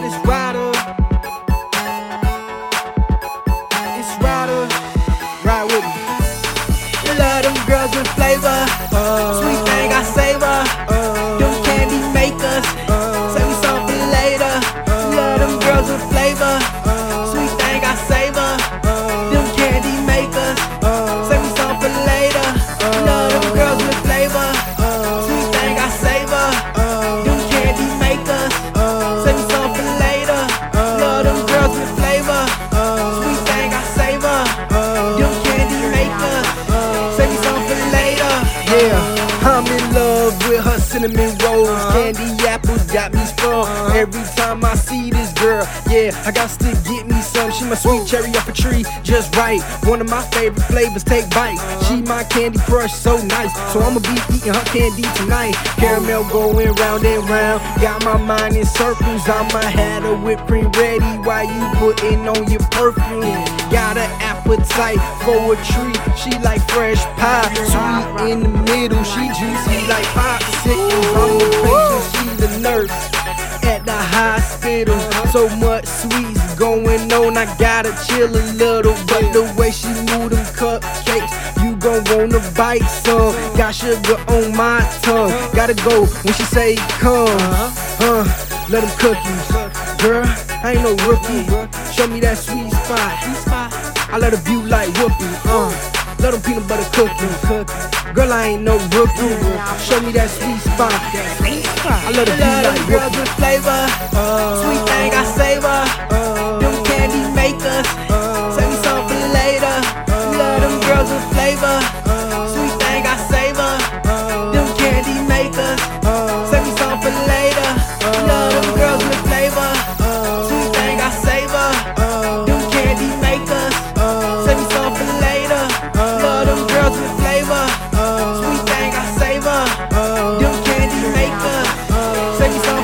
said it's rider. It's rider. Ride with me. You love them girls with flavor. Oh. Sweet thing. Cinnamon rolls. Candy apples got me sprung. Every time I see this girl, yeah, I got to get me some. She my sweet cherry off a tree, just right. One of my favorite flavors, take bites. She my candy crush, so nice. So I'ma be eating her candy tonight. Caramel going round and round. Got my mind in circles. I'ma have the whipped cream ready while you putting on your perfume. Got an appetite for a treat. She like fresh pie, sweet in the middle. She juicy like popsicles. So much sweets going on, I gotta chill a little. But the way she move them cupcakes, you gon' wanna bite some. Got sugar on my tongue, gotta go when she say come. Uh, let them cook you, girl. I ain't no rookie. Show me that sweet spot. I let her view like whoopee. Uh, let them peanut butter cookie. Girl, I ain't no rookie. Show me that sweet spot. I love the view like with flavor. Uh. Sweet thing, I savor.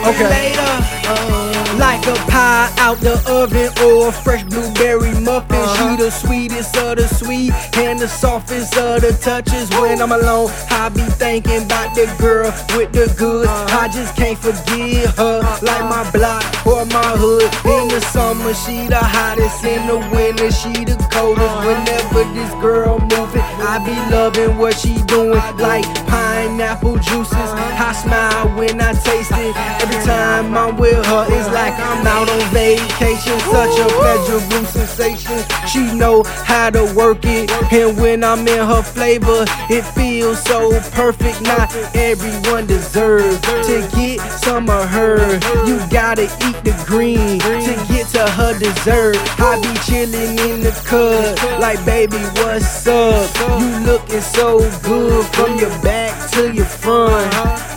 Save me some for later. Uh, like a pie out the oven or a fresh blueberry muffin. Uh-huh. She the sweetest of the sweet and the softest of the touches. When I'm alone, I be thinking about the girl with the goods. Uh-huh. I just can't forget her. Like my block or my hood. The summer, she the hottest. In the winter, she the coldest. Whenever this girl moving, I be loving what she doing. Like pineapple juices. I smile when I taste it. Every time I'm with her, it's like I'm out on vacation. Such a pleasurable sensation. She know how to work it. And when I'm in her flavor, it feels so perfect. Not everyone deserves to get some of her. You gotta eat the green to to her dessert. I be chilling in the cut, like baby, what's up? You looking so good from your back to your front.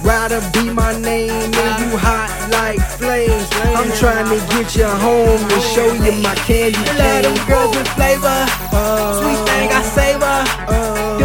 Rider be my name, and you hot like flames. I'm trying to get you home and show you my candy cane. Love them girls with flavor, uh, sweet thing I savor. Uh,